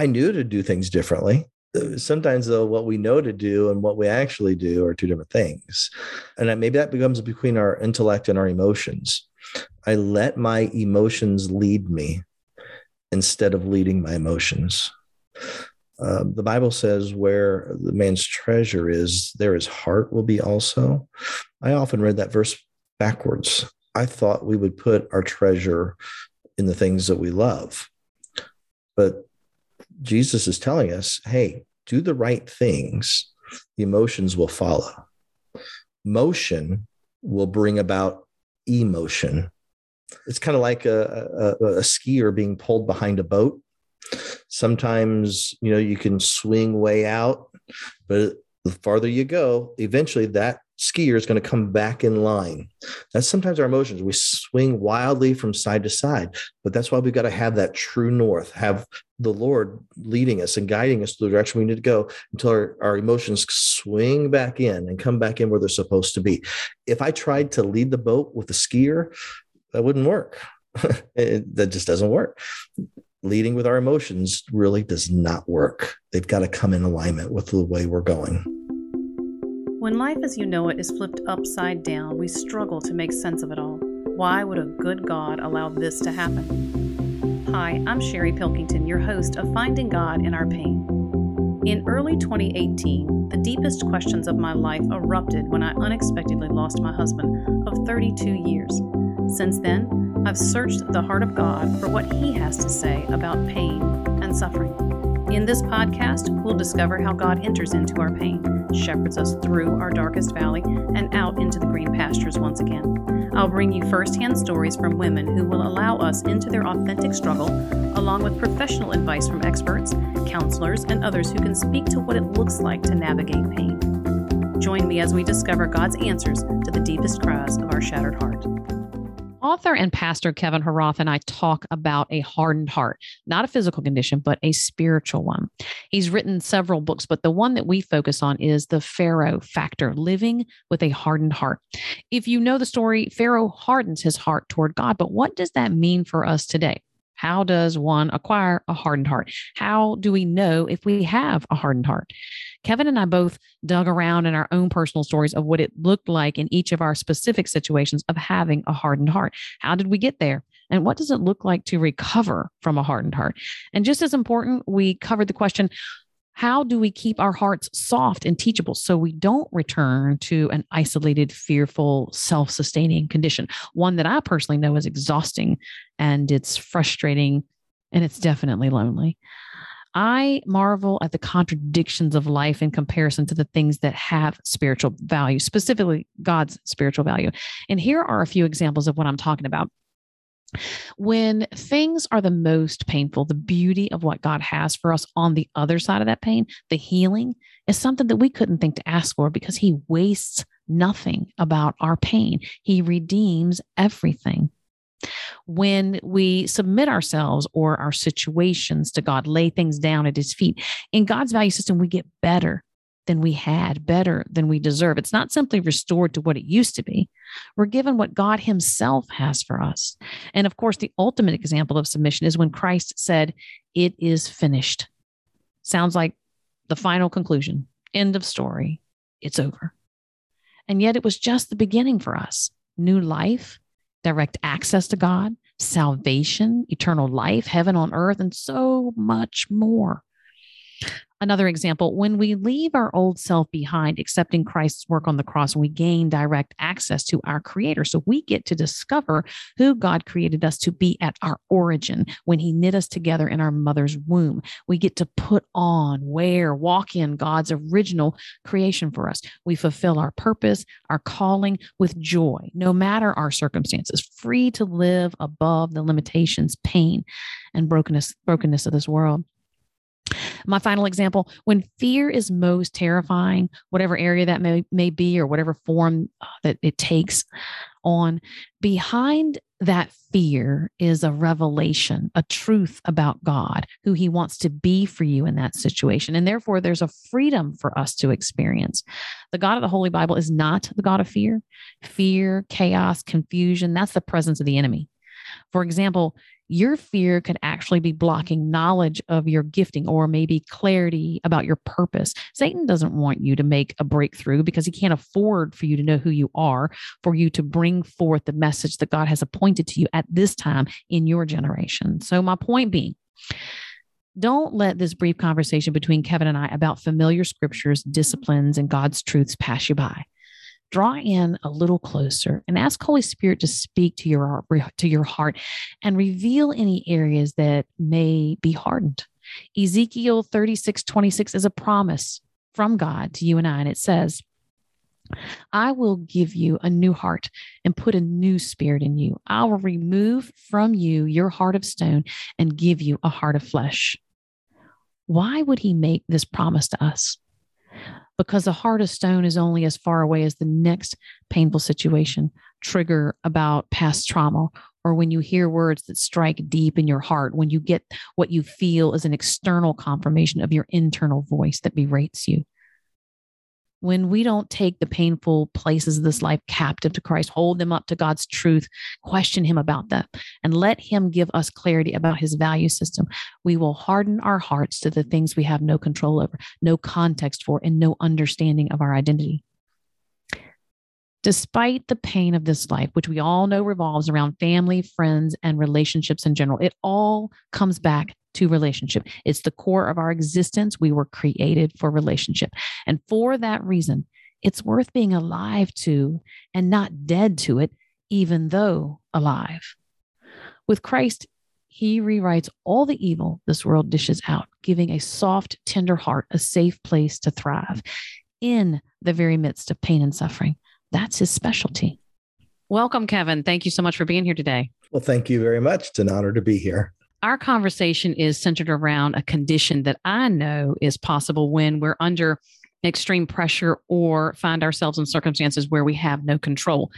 I knew to do things differently. Sometimes, though, what we know to do and what we actually do are two different things. And maybe that becomes between our intellect and our emotions. I let my emotions lead me instead of leading my emotions. Uh, the Bible says, where the man's treasure is, there his heart will be also. I often read that verse backwards. I thought we would put our treasure in the things that we love. But Jesus is telling us, hey, do the right things, the emotions will follow. Motion will bring about emotion. It's kind of like a, a, a skier being pulled behind a boat. Sometimes, you know, you can swing way out, but the farther you go, eventually that skier is going to come back in line. That's sometimes our emotions. We swing wildly from side to side, but that's why we've got to have that true north, have the Lord leading us and guiding us to the direction we need to go until our, our emotions swing back in and come back in where they're supposed to be. If I tried to lead the boat with a skier, that wouldn't work. it, eh, that just doesn't work. Leading with our emotions really does not work. They've got to come in alignment with the way we're going. When life as you know it is flipped upside down, we struggle to make sense of it all. Why would a good God allow this to happen? Hi, I'm Sherry Pilkington, your host of Finding God in Our Pain. In early 2018, the deepest questions of my life erupted when I unexpectedly lost my husband of 32 years. Since then, I've searched the heart of God for what He has to say about pain and suffering. In this podcast, we'll discover how God enters into our pain, shepherds us through our darkest valley, and out into the green pastures once again. I'll bring you firsthand stories from women who will allow us into their authentic struggle, along with professional advice from experts, counselors, and others who can speak to what it looks like to navigate pain. Join me as we discover God's answers to the deepest cries of our shattered heart. Author and pastor Kevin Hroth and I talk about a hardened heart, not a physical condition, but a spiritual one. He's written several books, but the one that we focus on is the Pharaoh factor, living with a hardened heart. If you know the story, Pharaoh hardens his heart toward God, but what does that mean for us today? How does one acquire a hardened heart? How do we know if we have a hardened heart? Kevin and I both dug around in our own personal stories of what it looked like in each of our specific situations of having a hardened heart. How did we get there? And what does it look like to recover from a hardened heart? And just as important, we covered the question how do we keep our hearts soft and teachable so we don't return to an isolated, fearful, self sustaining condition? One that I personally know is exhausting and it's frustrating and it's definitely lonely. I marvel at the contradictions of life in comparison to the things that have spiritual value, specifically God's spiritual value. And here are a few examples of what I'm talking about when things are the most painful, the beauty of what God has for us on the other side of that pain, the healing, is something that we couldn't think to ask for because He wastes nothing about our pain. He redeems everything. When we submit ourselves or our situations to God, lay things down at His feet, in God's value system, we get better than we had, better than we deserve. It's not simply restored to what it used to be. We're given what God Himself has for us. And of course, the ultimate example of submission is when Christ said, It is finished. Sounds like the final conclusion. End of story. It's over. And yet it was just the beginning for us new life, direct access to God, salvation, eternal life, heaven on earth, and so much more. Another example, when we leave our old self behind, accepting Christ's work on the cross, we gain direct access to our Creator. So we get to discover who God created us to be at our origin when He knit us together in our mother's womb. We get to put on, wear, walk in God's original creation for us. We fulfill our purpose, our calling with joy, no matter our circumstances, free to live above the limitations, pain, and brokenness, brokenness of this world. My final example when fear is most terrifying, whatever area that may, may be or whatever form uh, that it takes on, behind that fear is a revelation, a truth about God, who He wants to be for you in that situation. And therefore, there's a freedom for us to experience. The God of the Holy Bible is not the God of fear. Fear, chaos, confusion, that's the presence of the enemy. For example, your fear could actually be blocking knowledge of your gifting or maybe clarity about your purpose. Satan doesn't want you to make a breakthrough because he can't afford for you to know who you are, for you to bring forth the message that God has appointed to you at this time in your generation. So, my point being, don't let this brief conversation between Kevin and I about familiar scriptures, disciplines, and God's truths pass you by draw in a little closer and ask Holy Spirit to speak to your to your heart and reveal any areas that may be hardened. Ezekiel 36, 26 is a promise from God to you and I, and it says, I will give you a new heart and put a new spirit in you. I will remove from you your heart of stone and give you a heart of flesh. Why would he make this promise to us? Because a heart of stone is only as far away as the next painful situation, trigger about past trauma, or when you hear words that strike deep in your heart, when you get what you feel is an external confirmation of your internal voice that berates you when we don't take the painful places of this life captive to Christ, hold them up to God's truth, question Him about that, and let Him give us clarity about His value system, we will harden our hearts to the things we have no control over, no context for, and no understanding of our identity. Despite the pain of this life, which we all know revolves around family, friends, and relationships in general, it all comes back to relationship. It's the core of our existence. We were created for relationship. And for that reason, it's worth being alive to and not dead to it, even though alive. With Christ, he rewrites all the evil this world dishes out, giving a soft, tender heart a safe place to thrive in the very midst of pain and suffering. That's his specialty. Welcome, Kevin. Thank you so much for being here today. Well, thank you very much. It's an honor to be here our conversation is centered around a condition that I know is possible when we're under extreme pressure or find ourselves in circumstances where we have no control.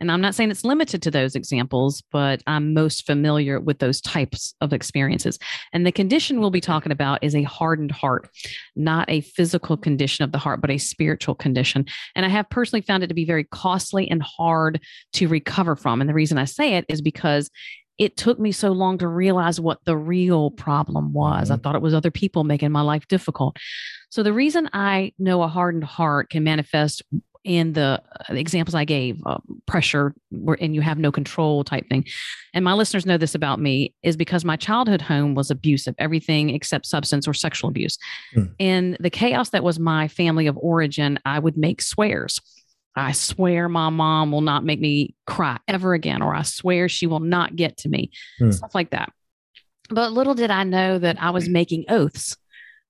And I'm not saying it's limited to those examples, but I'm most familiar with those types of experiences. And the condition we'll be talking about is a hardened heart, not a physical condition of the heart, but a spiritual condition. And I have personally found it to be very costly and hard to recover from. And the reason I say it is because it took me so long to realize what the real problem was. Mm-hmm. I thought it was other people making my life difficult. So the reason I know a hardened heart can manifest in the, uh, examples I gave, uh, pressure and you have no control type thing. And my listeners know this about me is because my childhood home was abusive, everything except substance or sexual abuse. Mm. And the chaos that was my family of origin, I would make swears. I swear my mom will not make me cry ever again, or I swear she will not get to me, hmm. stuff like that. But little did I know that I was making oaths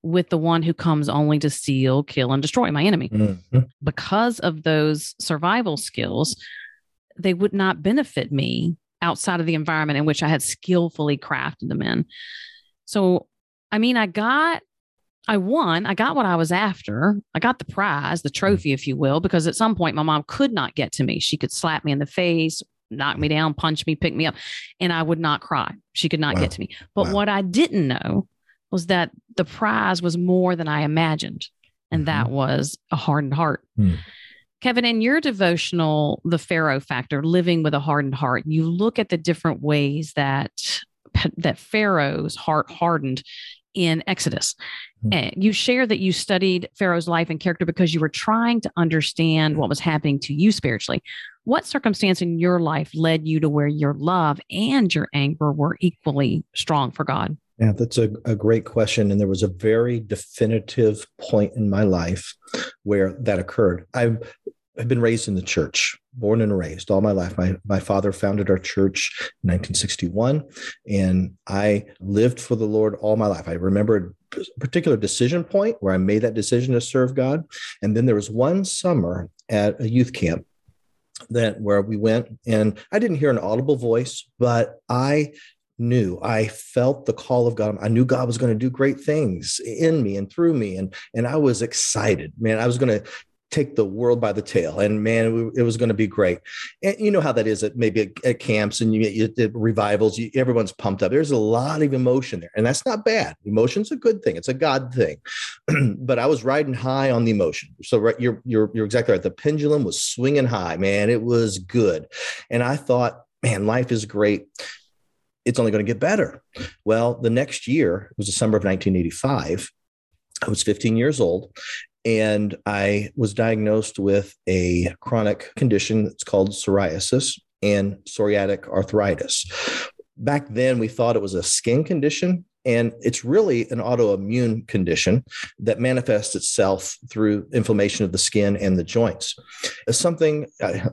with the one who comes only to steal, kill, and destroy my enemy. Mm-hmm. Because of those survival skills, they would not benefit me outside of the environment in which I had skillfully crafted them in. So, I mean, I got I won. I got what I was after. I got the prize, the mm. trophy, if you will, because at some point my mom could not get to me. She could slap me in the face, knock me down, punch me, pick me up, and I would not cry. She could not wow. get to me. But wow. what I didn't know was that the prize was more than I imagined, and mm-hmm. that was a hardened heart. Mm. Kevin, in your devotional, The Pharaoh Factor, Living with a Hardened Heart, you look at the different ways that that Pharaoh's heart hardened in Exodus. Mm-hmm. And you share that you studied Pharaoh's life and character because you were trying to understand what was happening to you spiritually. What circumstance in your life led you to where your love and your anger were equally strong for God? Yeah, that's a, a great question. And there was a very definitive point in my life where that occurred. I've I've been raised in the church, born and raised all my life. My, my father founded our church in 1961, and I lived for the Lord all my life. I remember a particular decision point where I made that decision to serve God. And then there was one summer at a youth camp that where we went and I didn't hear an audible voice, but I knew. I felt the call of god. I knew god was going to do great things in me and through me and and i was excited. Man i was going to take the world by the tail and man it was going to be great. And you know how that is at maybe at, camps and you, at revivals you, everyone's pumped up. There's a lot of emotion there and that's not bad. Emotion's a good thing. It's a god thing. But i was riding high on the emotion. So right you're you're you're exactly right. The pendulum was swinging high man. It was good. And i thought man life is great it's only going to get better. Well, the next year, it was December of 1985. I was 15 years old and I was diagnosed with a chronic condition that's called psoriasis and psoriatic arthritis. Back then, we thought it was a skin condition, and it's really an autoimmune condition that manifests itself through inflammation of the skin and the joints. It's something I,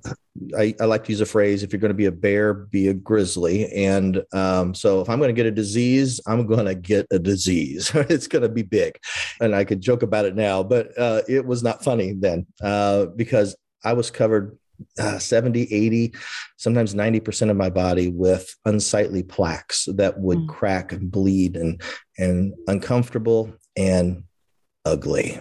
I, I, like to use a phrase if you're going to be a bear, be a grizzly. And um, so if I'm going to get a disease, I'm going to get a disease. it's going to be big. And I could joke about it now, but uh, it was not funny then uh, because I was covered uh, 70, 80, sometimes 90% of my body with unsightly plaques that would mm. crack and bleed and, and uncomfortable and ugly.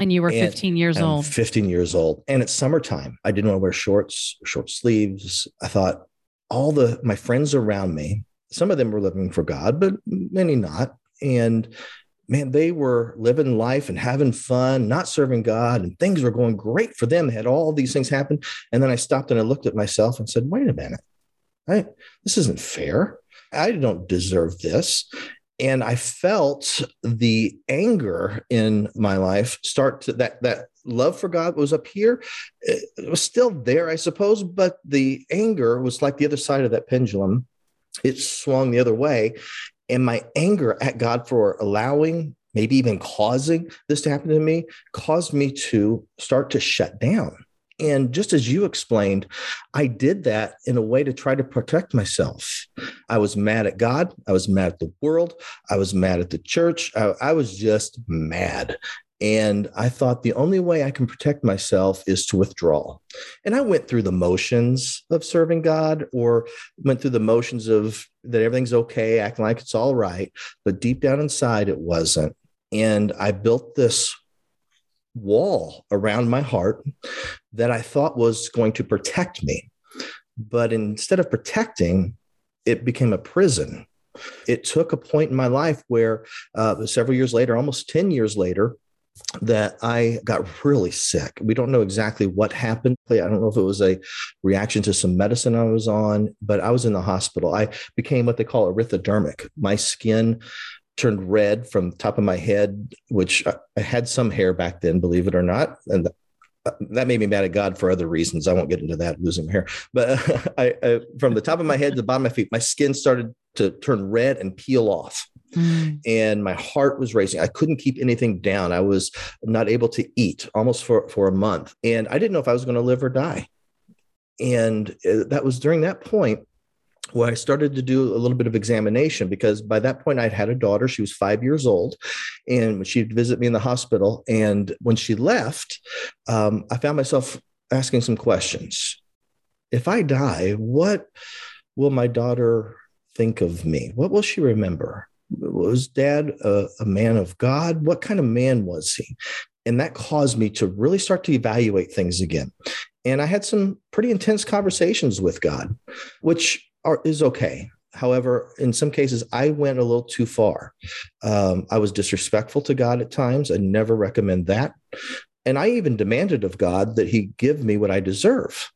And you were 15 and, years old. 15 years old. And it's summertime. I didn't want to wear shorts, short sleeves. I thought all the my friends around me, some of them were living for God, but many not. And man, they were living life and having fun, not serving God, and things were going great for them. They had all these things happen. And then I stopped and I looked at myself and said, wait a minute. I, this isn't fair. I don't deserve this. And I felt the anger in my life start to that that love for God was up here. It was still there, I suppose, but the anger was like the other side of that pendulum. It swung the other way and my anger at God for allowing, maybe even causing this to happen to me, caused me to start to shut down. And just as you explained, I did that in a way to try to protect myself. I was mad at God. I was mad at the world. I was mad at the church. I, I was just mad. And I thought the only way I can protect myself is to withdraw. And I went through the motions of serving God or went through the motions of that everything's okay, acting like it's all right. But deep down inside, it wasn't. And I built this wall around my heart that I thought was going to protect me. But instead of protecting, it became a prison. It took a point in my life where uh, several years later, almost 10 years later, that I got really sick. We don't know exactly what happened. I don't know if it was a reaction to some medicine I was on, but I was in the hospital. I became what they call erythrodermic. My skin turned red from the top of my head, which I had some hair back then, believe it or not. And uh, that made me mad at God for other reasons. I won't get into that, losing hair. But I, I, from the top of my head to the bottom of my feet, my skin started to turn red and peel off. Mm. And my heart was racing. I couldn't keep anything down. I was not able to eat almost for, for a month. And I didn't know if I was going to live or die. And uh, that was during that point where I started to do a little bit of examination because by that point I'd had a daughter. She was five years old, and she'd visit me in the hospital. And when she left, um, I found myself asking some questions. If I die, what will my daughter think of me? What will she remember? Was dad a, a man of God? What kind of man was he? And that caused me to really start to evaluate things again. And I had some pretty intense conversations with God, which are, is okay. However, in some cases, I went a little too far. Um, I was disrespectful to God at times. I never recommend that. And I even demanded of God that He give me what I deserve,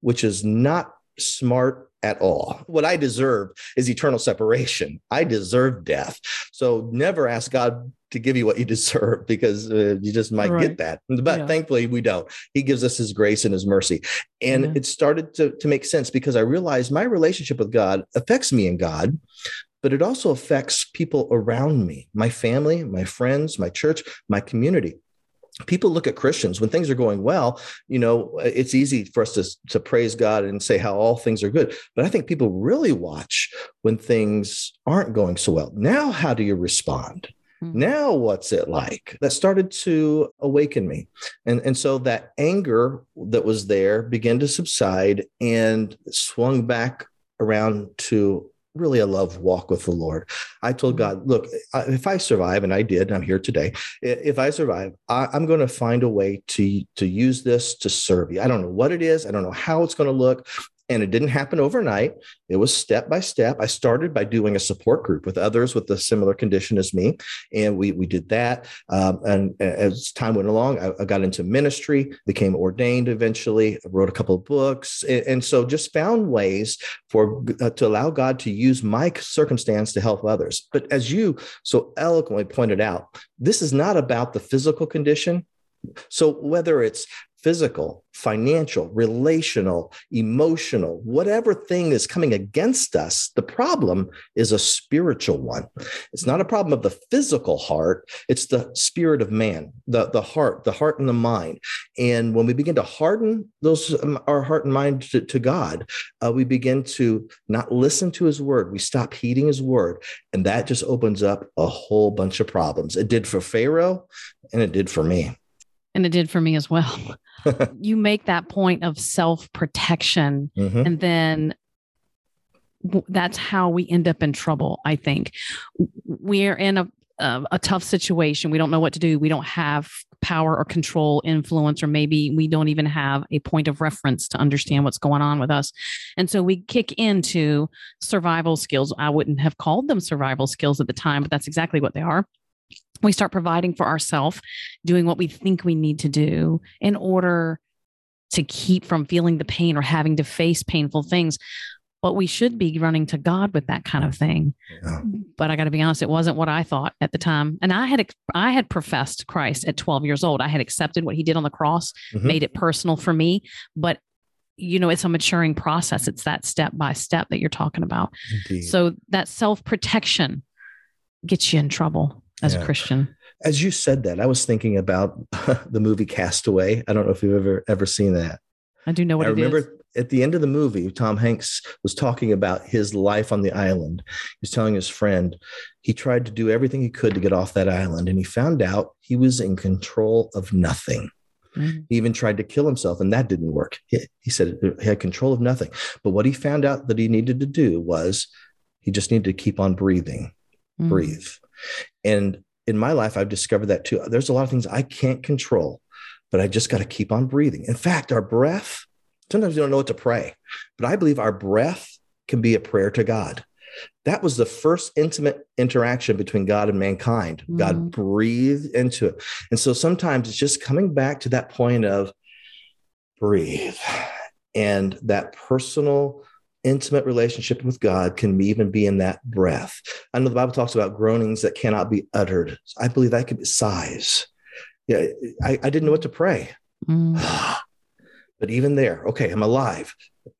which is not smart at all. What I deserve is eternal separation. I deserve death. So never ask God to give you what you deserve because uh, you just might right. get that. But yeah. thankfully, we don't. He gives us his grace and his mercy. And yeah. it started to, to make sense because I realized my relationship with God affects me and God. But it also affects people around me, my family, my friends, my church, my community people look at Christians when things are going well, you know, it's easy for us to, to praise God and say how all things are good. But I think people really watch when things aren't going so well. Now, how do you respond? Mm-hmm. Now, what's it like? That started to awaken me. And, and so that anger that was there began to subside and swung back around to really a love walk with the Lord. I told mm-hmm. God, look, if I survive, and I did, I'm here today. If I survive, I, am going to find a way to to use this to serve you. I don't know what it is. I don't know how it's going to look. And it didn't happen overnight. It was step by step. I started by doing a support group with others with a similar condition as me. And we, we did that. Um, and as time went along, I, I, got into ministry, became ordained eventually, wrote a couple of books. And, and so just found ways for uh, to allow God to use my circumstance to help others. But as you so eloquently pointed out, this is not about the physical condition. So whether it's physical, financial, relational, emotional, whatever thing is coming against us, the problem is a spiritual one. It's not a problem of the physical heart, it's the spirit of man, the, the heart, the heart and the mind. And when we begin to harden those um, our heart and mind to, to God, uh, we begin to not listen to his word. We stop heeding his word. And that just opens up a whole bunch of problems. It did for Pharaoh and it did for me. And it did for me as well. you make that point of self protection, mm-hmm. and then that's how we end up in trouble. I think we're in a, a, a tough situation. We don't know what to do. We don't have power or control, influence, or maybe we don't even have a point of reference to understand what's going on with us. And so we kick into survival skills. I wouldn't have called them survival skills at the time, but that's exactly what they are we start providing for ourselves, doing what we think we need to do in order to keep from feeling the pain or having to face painful things. But we should be running to God with that kind of thing. Yeah. But I got to be honest, it wasn't what I thought at the time. And I had I had professed Christ at 12 years old. I had accepted what he did on the cross, mm-hmm. made it personal for me. But you know, it's a maturing process. It's that step by step that you're talking about. Indeed. So that self protection gets you in trouble as yeah. a Christian. As you said that, I was thinking about the movie Castaway. I don't know if you've ever ever seen that. I do know what I remember is. at the end of the movie, Tom Hanks was talking about his life on the island. He's telling his friend he tried to do everything he could to get off that island, and he found out he was in control of nothing. Mm-hmm. He even tried to kill himself, and that didn't work. He, he said he had control of nothing. But what he found out that he needed to do was he just needed to keep on breathing, mm-hmm. breathe. And in my life, I've discovered that too. There's a lot of things I can't control, but I just got to keep on breathing. In fact, our breath, sometimes you don't know what to pray, but I believe our breath can be a prayer to God. That was the first intimate interaction between God and mankind. Mm-hmm. God breathed into it. And so sometimes it's just coming back to that point of breathe and that personal intimate relationship with God can even be in that breath. I know the Bible talks about groanings that cannot be uttered. I believe that could be sighs. Yeah, I, I didn't know what to pray. Mm. but even there, okay, I'm alive.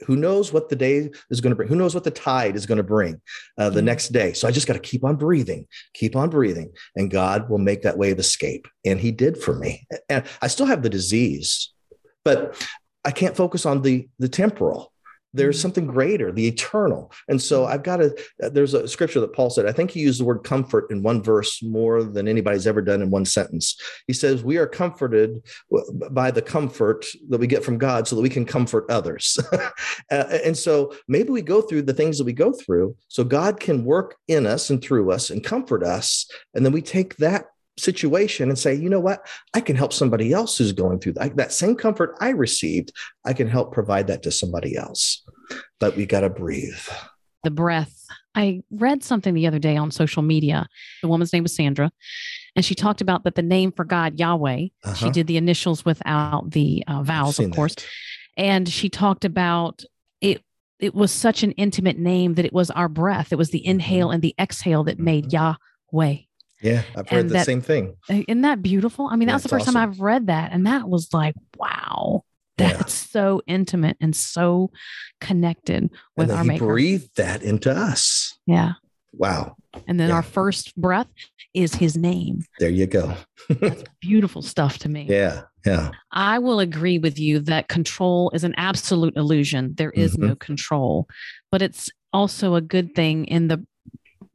Who knows what the day is going to bring? Who knows what the tide is going to bring uh, the mm. next day? So I just got to keep on breathing, keep on breathing, and God will make that way of escape. And He did for me. And I still have the disease, but I can't focus on the the temporal there's something greater, the eternal. And so mm-hmm. I've got to, uh, there's a scripture that Paul said, I think he used the word comfort in one verse more than anybody's ever done in one sentence. He says, We are comforted by the comfort that we get from God so that we can comfort others. and so maybe we go through the things that we go through so God can work in us and through us and comfort us. And then we take that situation and say, you know what, I can help somebody else who's going through that. That same comfort I received, I can help provide that to somebody else. But we got to breathe. The breath. I read something the other day on social media. The woman's name was Sandra, and she talked about that the name for God, Yahweh, uh-huh. she did the initials without the uh, vowels, of course. That. And she talked about it it was such an intimate name that it was our breath. It was the inhale mm-hmm. and the exhale that made mm-hmm. Yahweh. Yeah, I've heard and the that, same thing. Isn't that beautiful? I mean, yeah, that's the first awesome. time I've read that. And that was like, wow, that's yeah. so intimate and so connected with our he maker. breathed that into us. Yeah. Wow. And then yeah. our first breath is his name. There you go. That's beautiful stuff to me. Yeah. Yeah. I will agree with you that control is an absolute illusion. There is mm-hmm. no control, but it's also a good thing in the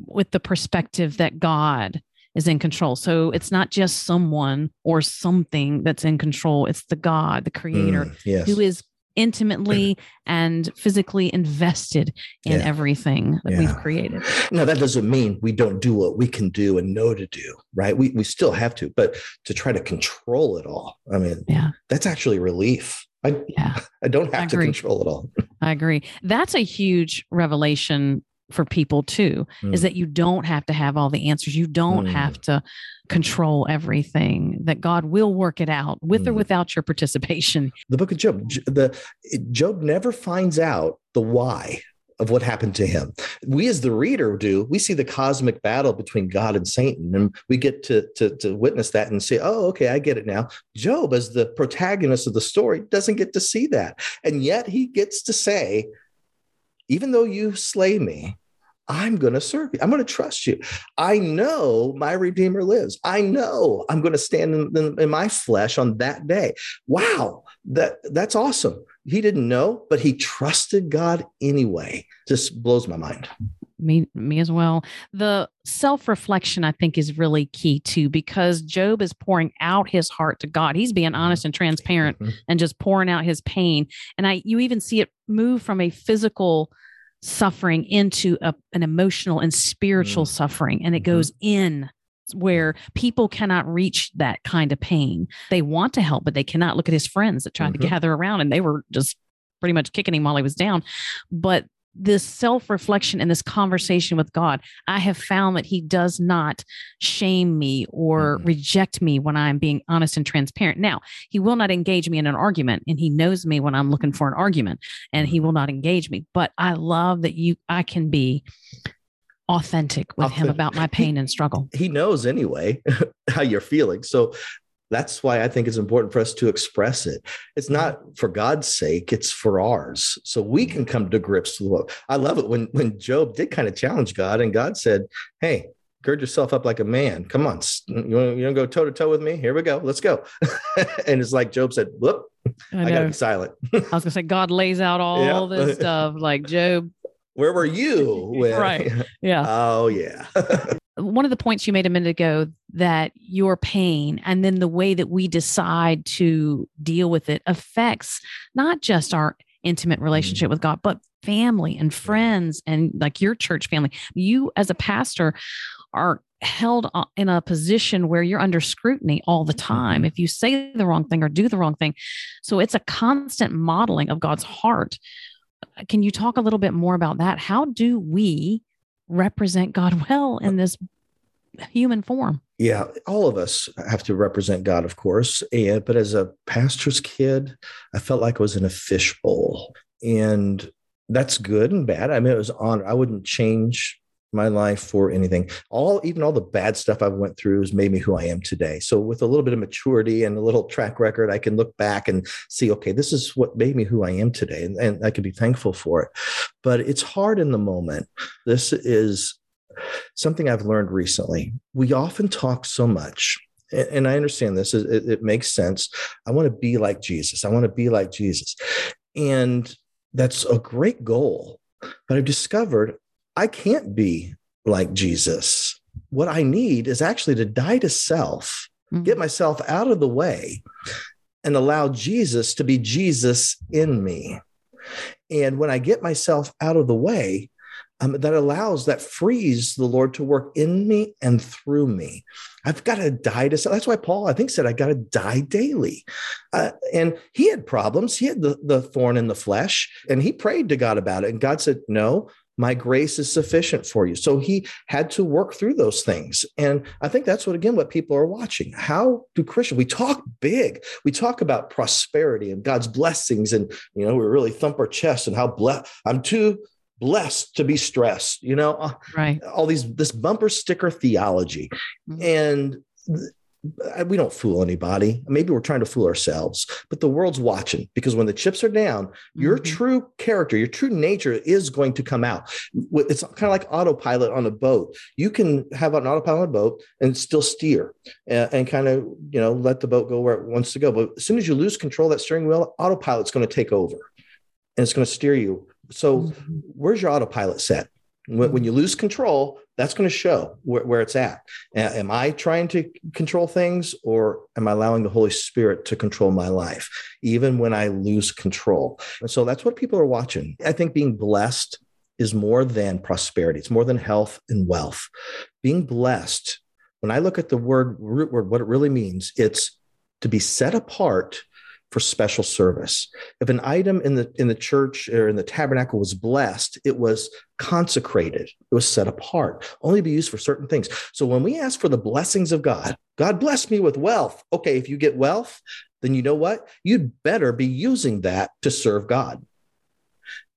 with the perspective that God is in control. So it's not just someone or something that's in control, it's the God, the creator, mm, yes. who is intimately and physically invested in yeah. everything that yeah. we've created. Now that doesn't mean we don't do what we can do and know to do, right? We we still have to, but to try to control it all. I mean, yeah. that's actually relief. I, yeah. I don't have I to control it all. I agree. That's a huge revelation for people too mm. is that you don't have to have all the answers. You don't mm. have to control everything. That God will work it out with mm. or without your participation. The book of Job, the Job never finds out the why of what happened to him. We, as the reader, do. We see the cosmic battle between God and Satan, and we get to, to, to witness that and say, oh, okay, I get it now. Job, as the protagonist of the story, doesn't get to see that. And yet he gets to say, even though you slay me, I'm going to serve you. I'm going to trust you. I know my Redeemer lives. I know I'm going to stand in, in, in, my flesh on that day. Wow, that that's awesome. He didn't know, but he trusted God anyway. Just blows my mind. Me, me as well. The self reflection, I think, is really key too, because Job is pouring out his heart to God. He's being mm-hmm. honest and transparent mm-hmm. and just pouring out his pain. And I, you even see it move from a physical suffering into a, an emotional and spiritual mm. suffering and it mm-hmm. goes in where people cannot reach that kind of pain they want to help but they cannot look at his friends that tried mm-hmm. to gather around and they were just pretty much kicking him while he was down but this self reflection and this conversation with God, I have found that He does not shame me or mm-hmm. reject me when I'm being honest and transparent. Now, He will not engage me in an argument, and He knows me when I'm looking for an argument, and He mm-hmm. will not engage me. But I love that you, I can be authentic with Him about my pain and struggle. He knows anyway how you're feeling. So that's why I think it's important for us to express it. It's not for God's sake, it's for ours. So we can come to grips with what I love it when when Job did kind of challenge God and God said, Hey, gird yourself up like a man. Come on. You want, you want to go toe to toe with me? Here we go. Let's go. and it's like Job said, Whoop, I, I gotta be silent. I was gonna say God lays out all yeah. this stuff like Job. Where were you? When, right. Yeah. Oh yeah one of the points you made a minute ago that your pain and then the way that we decide to deal with it affects not just our intimate mm-hmm. relationship with God, but family and friends and like your church family. You, as a pastor, are held in a position where you're under scrutiny all the time mm-hmm. if you say the wrong thing or do the wrong thing. So it's a constant modeling of God's heart. Can you talk a little bit more about that? How do we represent God well in this human form. Yeah, all of us have to represent God, of course. And but as a pastor's kid, I felt like I was in a fishbowl. And that's good and bad. I mean, it was honor. I wouldn't change my life for anything. All even all the bad stuff I've went through has made me who I am today. So with a little bit of maturity and a little track record, I can look back and see, okay, this is what made me who I am today. And, and I can be thankful for it. But it's hard in the moment. This is something I've learned recently. We often talk so much and I understand this. It, it, makes sense. I want to be like Jesus. I want to be like Jesus. And that's a great goal. But I've discovered I can't be like Jesus. What I need is actually to die to self, mm-hmm. get myself out of the way, and allow Jesus to be Jesus in me. And when I get myself out of the way, um, that allows, that frees the Lord to work in me and through me. I've got to die to self. That's why Paul, I think, said, I got to die daily. Uh, and he had problems. He had the, the thorn in the flesh, and he prayed to God about it. And God said, No, my grace is sufficient for you. So he had to work through those things. And I think that's what, again, what people are watching. How do Christians, we talk big, we talk about prosperity and God's blessings, and, you know, we really thump our chest and how blessed I'm too blessed to be stressed you know right all these this bumper sticker theology mm-hmm. and we don't fool anybody maybe we're trying to fool ourselves but the world's watching because when the chips are down mm-hmm. your true character your true nature is going to come out it's kind of like autopilot on a boat you can have an autopilot on a boat and still steer and, and kind of you know let the boat go where it wants to go but as soon as you lose control of that steering wheel autopilot's going to take over and it's going to steer you so, mm-hmm. where's your autopilot set? When, you lose control, that's going to show where, where it's at. am I trying to control things or am I allowing the Holy Spirit to control my life, even when I lose control? And so that's what people are watching. I think being blessed is more than prosperity, it's more than health and wealth. Being blessed, when I look at the word root word, what it really means, it's to be set apart for special service. If an item in the in the church or in the tabernacle was blessed, it was consecrated. It was set apart, only to be used for certain things. So when we ask for the blessings of God, God bless me with wealth. Okay, if you get wealth, then you know what? You'd better be using that to serve God.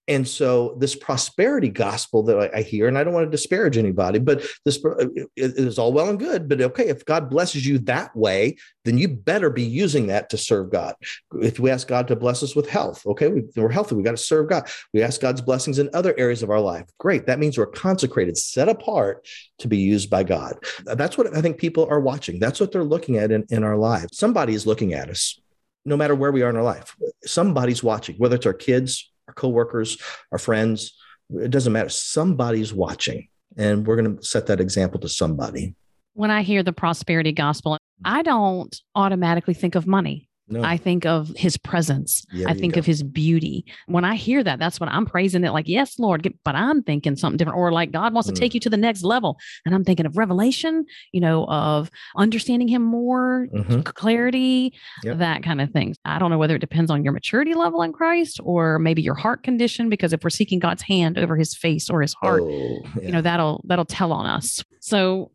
And so, this prosperity gospel that I, hear, and I don't want to disparage anybody, but this uh, is all well and good. But okay, if God blesses you that way, then you better be using that to serve God. If we ask God to bless us with health, okay, we, are healthy, we got to serve God. We ask God's blessings in other areas of our life. Great. That means we're consecrated, set apart to be used by God. That's what I think people are watching. That's what they're looking at in, in our lives. Somebody is looking at us no matter where we are in our life. Somebody's watching, whether it's our kids, our coworkers, our friends. It doesn't matter. Somebody's watching, and we're going to set that example to somebody. When I hear the prosperity gospel, I don't automatically think of money. No. I think of his presence. Yeah, I think of his beauty. When I hear that, that's when I'm praising it like, yes, Lord, but I'm thinking something different. Or like God wants mm. to take you to the next level. And I'm thinking of revelation, you know, of understanding him more, mm-hmm. clarity, yep. that kind of thing. I don't know whether it depends on your maturity level in Christ or maybe your heart condition, because if we're seeking God's hand over his face or his heart, oh, yeah. you know, that'll that'll tell on us. So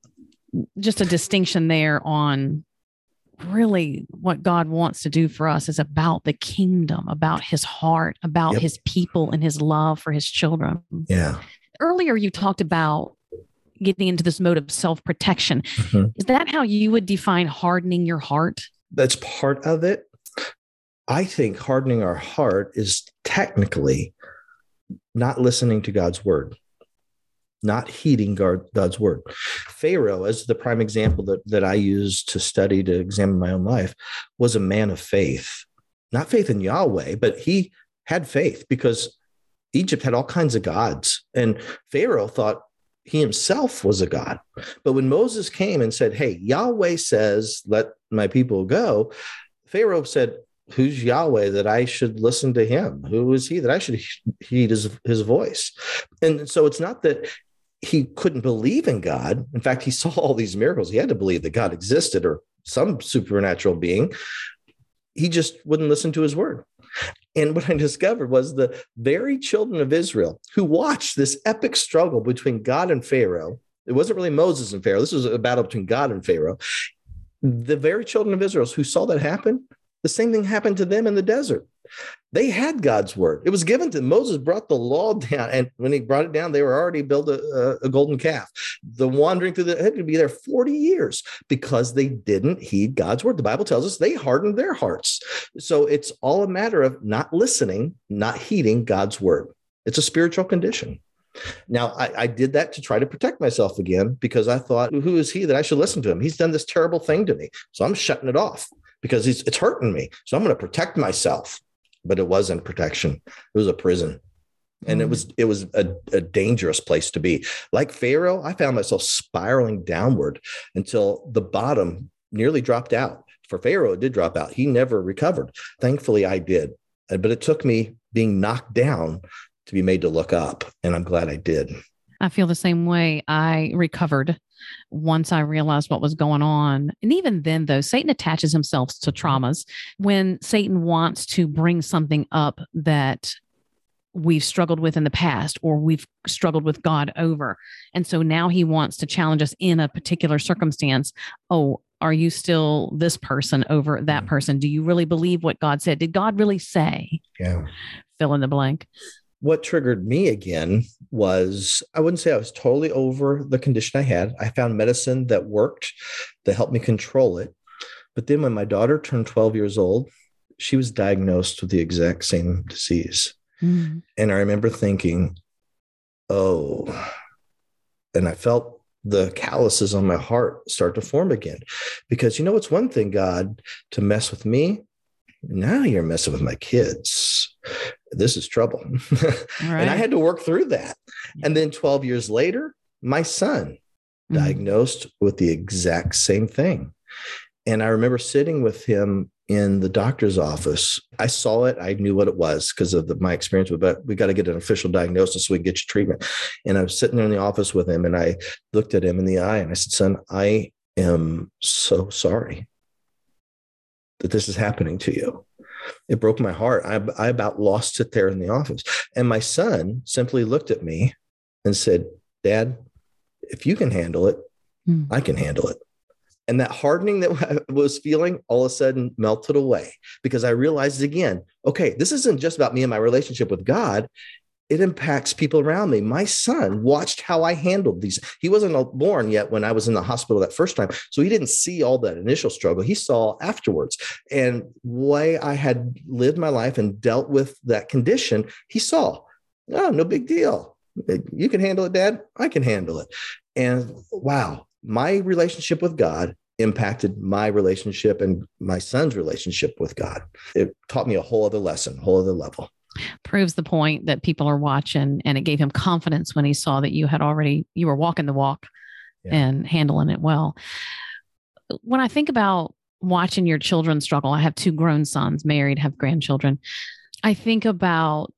just a distinction there on really what God wants to do for us is about the kingdom, about his heart, about yep. his people and his love for his children. Yeah. Earlier, you talked about getting into this mode of self protection. Mm-hmm. Is that how you would define hardening your heart? That's part of it. I think hardening our heart is technically not listening to God's word not heeding God's word. Pharaoh, as the prime example that, that I use to study to examine my own life, was a man of faith, not faith in Yahweh, but he had faith because Egypt had all kinds of gods. And Pharaoh thought he himself was a god. But when Moses came and said, Hey, Yahweh says, let my people go, Pharaoh said, Who's Yahweh that I should listen to him? Who is he that I should heed his, his voice? And so it's not that he couldn't believe in God. In fact, he saw all these miracles. He had to believe that God existed or some supernatural being. He just wouldn't listen to his word. And what I discovered was the very children of Israel who watched this epic struggle between God and Pharaoh. It wasn't really Moses and Pharaoh. This was a battle between God and Pharaoh. The very children of Israel who saw that happen, the same thing happened to them in the desert. They had God's word. It was given to them. Moses brought the law down, and when he brought it down, they were already built a, a golden calf. The wandering through the had to be there 40 years because they didn't heed God's word. The Bible tells us they hardened their hearts. So it's all a matter of not listening, not heeding God's word. It's a spiritual condition. Now, I, I, did that to try to protect myself again because I thought, who is he that I should listen to him? He's done this terrible thing to me. So I'm shutting it off because it's hurting me. So I'm going to protect myself but it wasn't protection. It was a prison. And mm. it was it was a, a dangerous place to be. Like Pharaoh, I found myself spiraling downward until the bottom nearly dropped out. For Pharaoh, it did drop out. He never recovered. Thankfully, I did. But it took me being knocked down to be made to look up. And I'm glad I did. I feel the same way. I recovered once I realized what was going on. And even then, though, Satan attaches himself to traumas. When Satan wants to bring something up that we've struggled with in the past or we've struggled with God over. And so now he wants to challenge us in a particular circumstance. Oh, are you still this person over that mm. person? Do you really believe what God said? Did God really say? Yeah. Fill in the blank what triggered me again was I wouldn't say I was totally over the condition I had. I found medicine that worked that helped me control it. But then when my daughter turned 12 years old, she was diagnosed with the exact same disease. Mm. And I remember thinking, oh, and I felt the calluses on my heart start to form again. Because you know, it's one thing, God, to mess with me. Now you're messing with my kids this is trouble. Right. and I had to work through that. And then 12 years later, my son mm-hmm. diagnosed with the exact same thing. And I remember sitting with him in the doctor's office. I saw it. I knew what it was because of the, my experience with it. We got to get an official diagnosis so we can get you treatment. And I was sitting there in the office with him and I looked at him in the eye and I said, son, I am so sorry that this is happening to you. It broke my heart. I, I about lost it there in the office. And my son simply looked at me and said, Dad, if you can handle it, mm. I can handle it. And that hardening that I was feeling all of a sudden melted away because I realized again, okay, this isn't just about me and my relationship with God. It impacts people around me. My son watched how I handled these. He wasn't born yet when I was in the hospital that first time. So he didn't see all that initial struggle. He saw afterwards. And way I had lived my life and dealt with that condition, he saw, oh, no big deal. You can handle it, dad. I can handle it. And wow, my relationship with God impacted my relationship and my son's relationship with God. It taught me a whole other lesson, whole other level. Proves the point that people are watching, and it gave him confidence when he saw that you had already you were walking the walk yeah. and handling it well. When I think about watching your children struggle, I have two grown sons, married, have grandchildren. I think about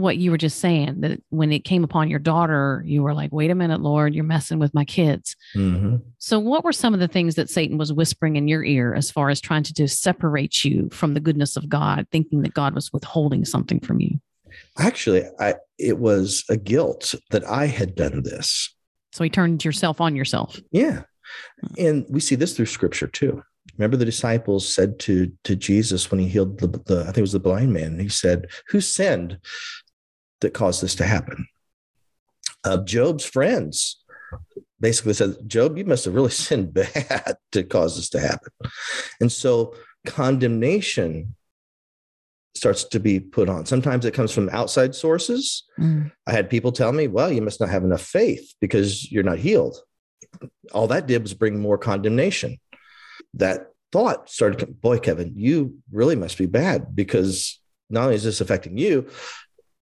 what you were just saying that when it came upon your daughter, you were like, wait a minute, Lord, you're messing with my kids. Mm-hmm. So, what were some of the things that Satan was whispering in your ear as far as trying to do separate you from the goodness of God, thinking that God was withholding something from you? Actually, I, it was a guilt that I had done this. So, he turned yourself on yourself. Yeah. And we see this through scripture too. Remember the disciples said to to Jesus when he healed the, the I think it was the blind man. He said, "Who sinned, that caused this to happen. Uh, Job's friends basically said, Job, you must have really sinned bad to cause this to happen. And so condemnation starts to be put on. Sometimes it comes from outside sources. Mm. I had people tell me, well, you must not have enough faith because you're not healed. All that did was bring more condemnation. That thought started, boy, Kevin, you really must be bad because not only is this affecting you,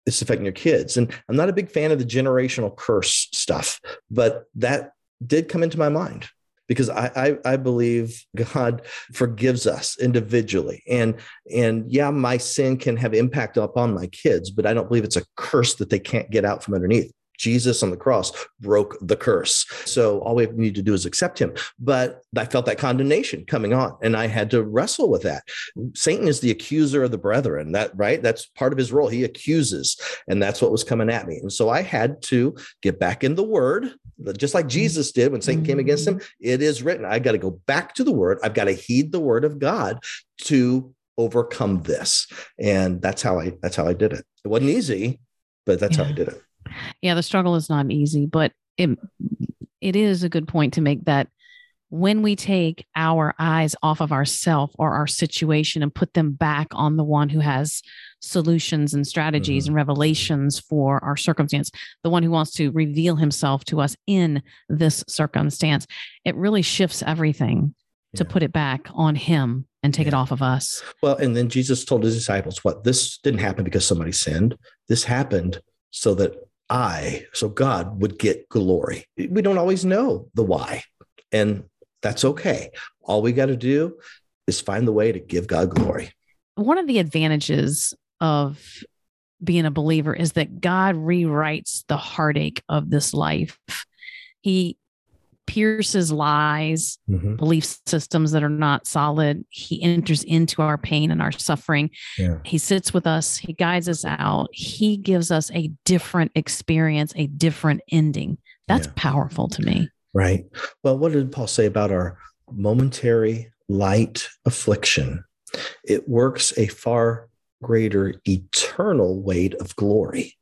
it's affecting your kids. And I'm not a big fan of the generational curse stuff, but that did come into my mind because I, I, I believe God forgives us individually, and and yeah, my sin can have impact upon my kids, but I don't believe it's a curse that they can't get out from underneath. Jesus on the cross broke the curse. So all we need to do is accept him. But I felt that condemnation coming on and I had to wrestle with that. Satan is the accuser of the brethren. That right? That's part of his role. He accuses. And that's what was coming at me. And so I had to get back in the word, just like Jesus did when Satan came against him. It is written. I got to go back to the word. I've got to heed the word of God to overcome this. And that's how I that's how I did it. It wasn't easy, but that's yeah. how I did it. Yeah, the struggle is not easy, but it it is a good point to make that when we take our eyes off of ourself or our situation and put them back on the one who has solutions and strategies mm-hmm. and revelations for our circumstance, the one who wants to reveal himself to us in this circumstance, it really shifts everything yeah. to put it back on him and take yeah. it off of us. Well, and then Jesus told his disciples, what this didn't happen because somebody sinned. This happened so that I, so God would get glory. We don't always know the why, and that's okay. All we got to do is find the way to give God glory. One of the advantages of being a believer is that God rewrites the heartache of this life. He pierces lies, mm-hmm. belief systems that are not solid. He enters into our pain and our suffering. Yeah. He sits with us, he guides us out. He gives us a different experience, a different ending. That's yeah. powerful to me. Right. Well, what did Paul say about our momentary light affliction? It works a far greater eternal weight of glory.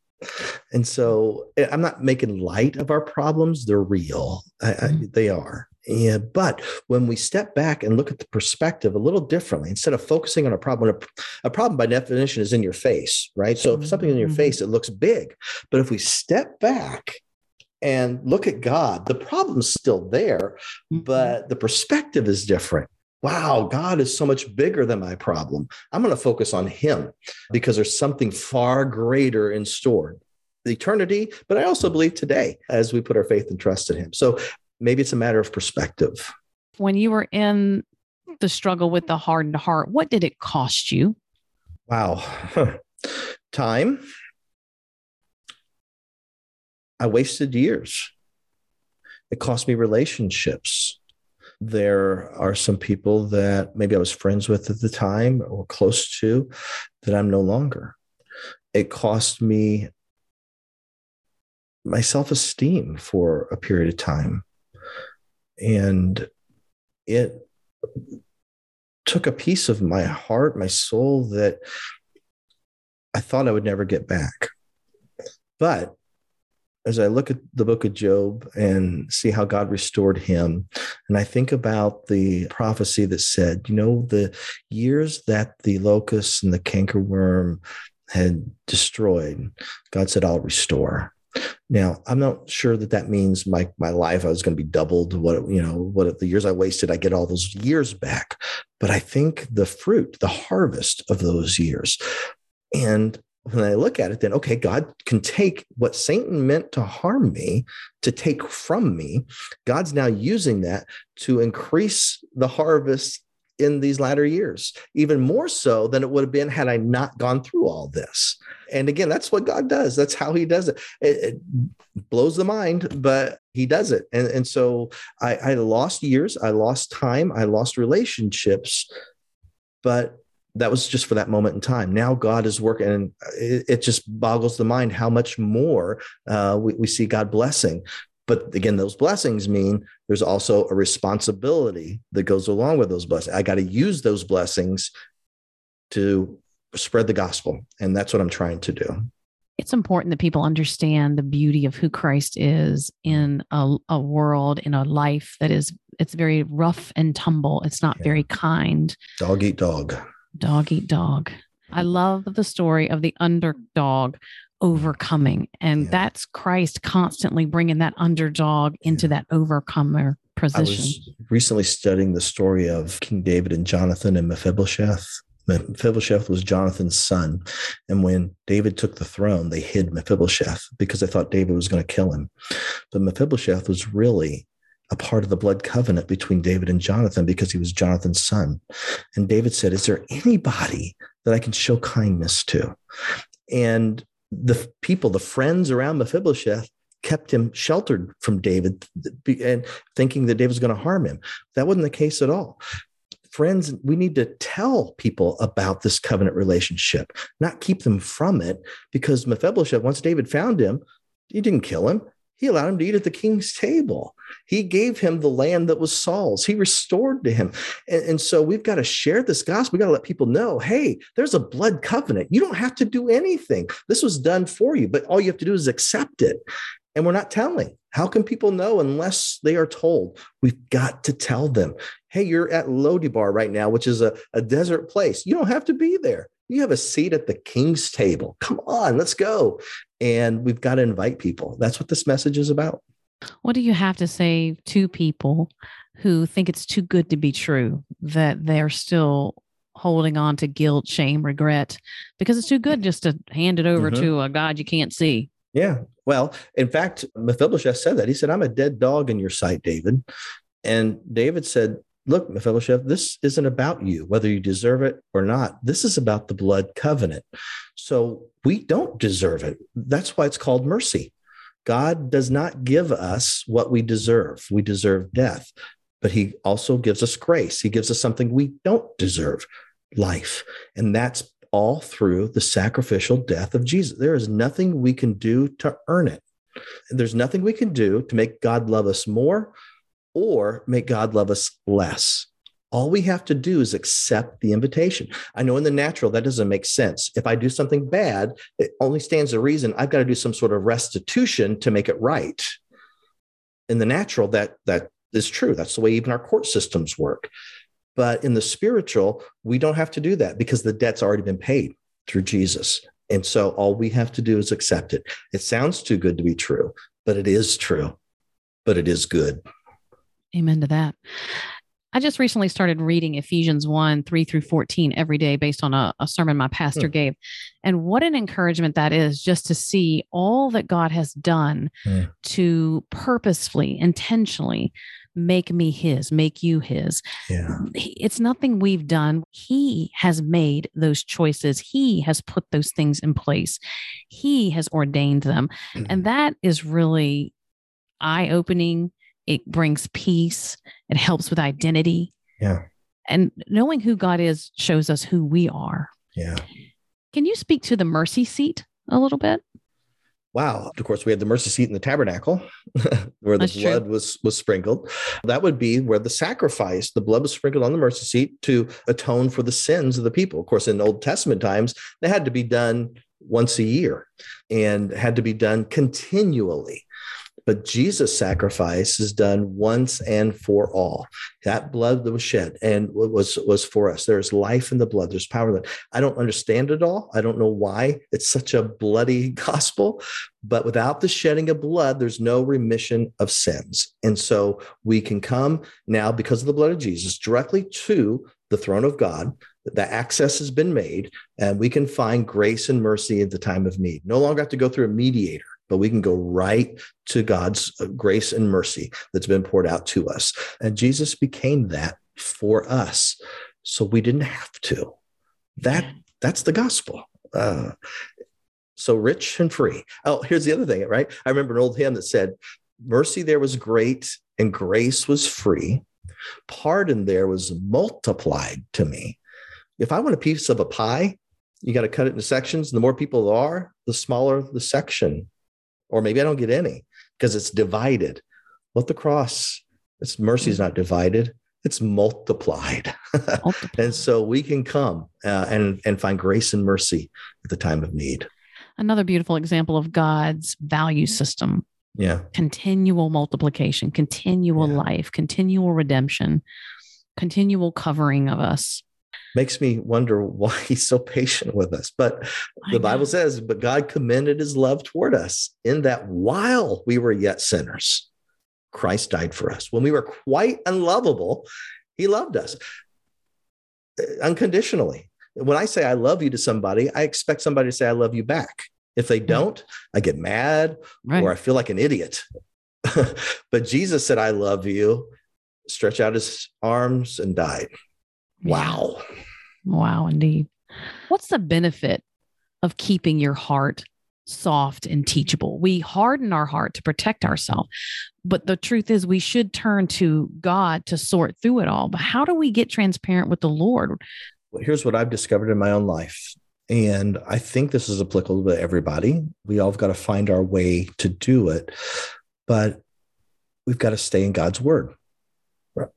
And so eh, I'm not making light of our problems. They're real. I, I, mm-hmm. they are. Yeah, but when we step back and look at the perspective a little differently, instead of focusing on a problem, a, a problem by definition is in your face, right? So if something's in your mm-hmm. face, it looks big. But if we step back and look at God, the problem's still there, mm-hmm. but the perspective is different wow, God is so much bigger than my problem. I'm going to focus on Him because there's something far greater in store. The eternity, but I also believe today as we put our faith and trust in Him. So maybe it's a matter of perspective. When you were in the struggle with the hardened heart, what did it cost you? Wow. Time. I wasted years. It cost me relationships There are some people that maybe I was friends with at the time or close to that I'm no longer. It cost me my self esteem for a period of time. And it took a piece of my heart, my soul that I thought I would never get back. But as I look at the book of Job and see how God restored him, and I think about the prophecy that said, you know, the years that the locust and the cankerworm had destroyed, God said, I'll restore. Now, I'm not sure that that means my my life I was going to be doubled. What you know, what the years I wasted, I get all those years back. But I think the fruit, the harvest of those years, and when I look at it, then okay, God can take what Satan meant to harm me, to take from me. God's now using that to increase the harvest in these latter years, even more so than it would have been had I not gone through all this. And again, that's what God does. That's how He does it. It, it blows the mind, but He does it. And, and so I, I lost years, I lost time, I lost relationships, but that was just for that moment in time. Now God is working, and it, it just boggles the mind how much more uh, we, we see God blessing. But again, those blessings mean there's also a responsibility that goes along with those blessings. I got to use those blessings to spread the gospel. And that's what I'm trying to do. It's important that people understand the beauty of who Christ is in a, a world, in a life that is, it's very rough and tumble. It's not yeah. very kind. Dog eat dog. Dog eat dog. I love the story of the underdog overcoming. And yeah. that's Christ constantly bringing that underdog into that overcomer position. I was recently studying the story of King David and Jonathan and Mephibosheth. Mephibosheth was Jonathan's son. And when David took the throne, they hid Mephibosheth because they thought David was going to kill him. But Mephibosheth was really a part of the blood covenant between David and Jonathan because he was Jonathan's son. And David said, Is there anybody that I can show kindness to? And the people, the friends around Mephibosheth, kept him sheltered from David and thinking that David was going to harm him. That wasn't the case at all. Friends, we need to tell people about this covenant relationship, not keep them from it, because Mephibosheth, once David found him, he didn't kill him. He allowed him to eat at the king's table. He gave him the land that was Saul's. He restored to him. And, and so we've got to share this gospel. We got to let people know hey, there's a blood covenant. You don't have to do anything. This was done for you, but all you have to do is accept it. And we're not telling. How can people know unless they are told? We've got to tell them hey, you're at Lo Debar right now, which is a, a desert place. You don't have to be there. You have a seat at the king's table. Come on, let's go. And we've got to invite people. That's what this message is about. What do you have to say to people who think it's too good to be true, that they're still holding on to guilt, shame, regret, because it's too good just to hand it over mm-hmm. to a God you can't see? Yeah. Well, in fact, Mephibosheth said that. He said, I'm a dead dog in your sight, David. And David said, Look, Mephibosheth, this isn't about you, whether you deserve it or not. This is about the blood covenant. So we don't deserve it. That's why it's called mercy. God does not give us what we deserve. We deserve death, but He also gives us grace. He gives us something we don't deserve life. And that's all through the sacrificial death of Jesus. There is nothing we can do to earn it. There's nothing we can do to make God love us more or make God love us less. All we have to do is accept the invitation. I know in the natural that doesn't make sense. If I do something bad, it only stands a reason I've got to do some sort of restitution to make it right. In the natural, that that is true. That's the way even our court systems work. But in the spiritual, we don't have to do that because the debt's already been paid through Jesus. And so all we have to do is accept it. It sounds too good to be true, but it is true, but it is good. Amen to that. I just recently started reading Ephesians 1 3 through 14 every day based on a, a sermon my pastor mm. gave. And what an encouragement that is just to see all that God has done mm. to purposefully, intentionally make me his, make you his. Yeah. It's nothing we've done. He has made those choices. He has put those things in place. He has ordained them. Mm. And that is really eye opening It brings peace. It helps with identity. Yeah. And knowing who God is shows us who we are. Yeah. Can you speak to the mercy seat a little bit? Wow. Of course, we had the mercy seat in the tabernacle where the That's true. blood was was sprinkled. That would be where the sacrifice, the blood was sprinkled on the mercy seat to atone for the sins of the people. Of course, in Old Testament times, they had to be done once a year and had to be done continually. But Jesus' sacrifice is done once and for all. That blood that was shed and was was for us. There's life in the blood. There's power in it. I don't understand it all. I don't know why it's such a bloody gospel, but without the shedding of blood, there's no remission of sins. And so we can come now because of the blood of Jesus directly to the throne of God. The access has been made, and we can find grace and mercy at the time of need. No longer have to go through a mediator but we can go right to God's uh, grace and mercy that's been poured out to us. And Jesus became that for us. So we didn't have to. That that's the gospel. Uh, so rich and free. Oh, here's the other thing, right? I remember an old hymn that said, Mercy there was great and grace was free. Pardon there was multiplied to me. If I want a piece of a pie, you got to cut it into sections. The more people there are, the smaller the section or maybe I don't get any because it's divided. What the cross, its mercy is not divided, it's multiplied. and so we can come uh, and, and find grace and mercy at the time of need. Another beautiful example of God's value system Yeah. continual multiplication, continual Yeah. life, continual redemption, continual covering of us. Makes me wonder why he's so patient with us. But the Bible says, but God commended his love toward us in that while we were yet sinners, Christ died for us. When we were quite unlovable, he loved us uh, unconditionally. When I say I love you to somebody, I expect somebody to say I love you back. If they don't, I get mad Right. or I feel like an idiot. but Jesus said, I love you, stretch out his arms and died. Wow. Wow, indeed. What's the benefit of keeping your heart soft and teachable? We harden our heart to protect ourselves. But the truth is, we should turn to God to sort through it all. But how do we get transparent with the Lord? Well, here's what I've discovered in my own life. And I think this is applicable to everybody. We all have got to find our way to do it. But we've got to stay in God's word.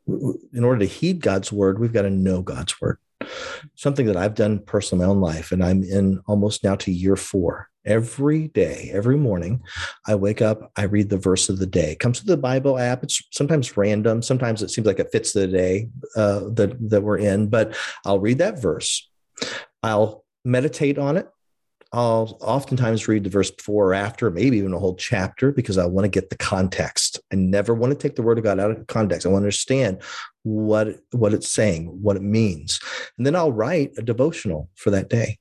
In order to heed God's word, we've got to know God's word. Something that I've done personally in my own life, and I'm in almost now to year four. Every day, every morning, I wake up, I read the verse of the day. It comes to the Bible app. It's sometimes random. Sometimes it seems like it fits the day uh, that, that we're in, but I'll read that verse. I'll meditate on it. I'll oftentimes read the verse before or after, maybe even a whole chapter, because I want to get the context. I never want to take the word of God out of context. I want to understand what, what it's saying, what it means. And then I'll write a devotional for that day.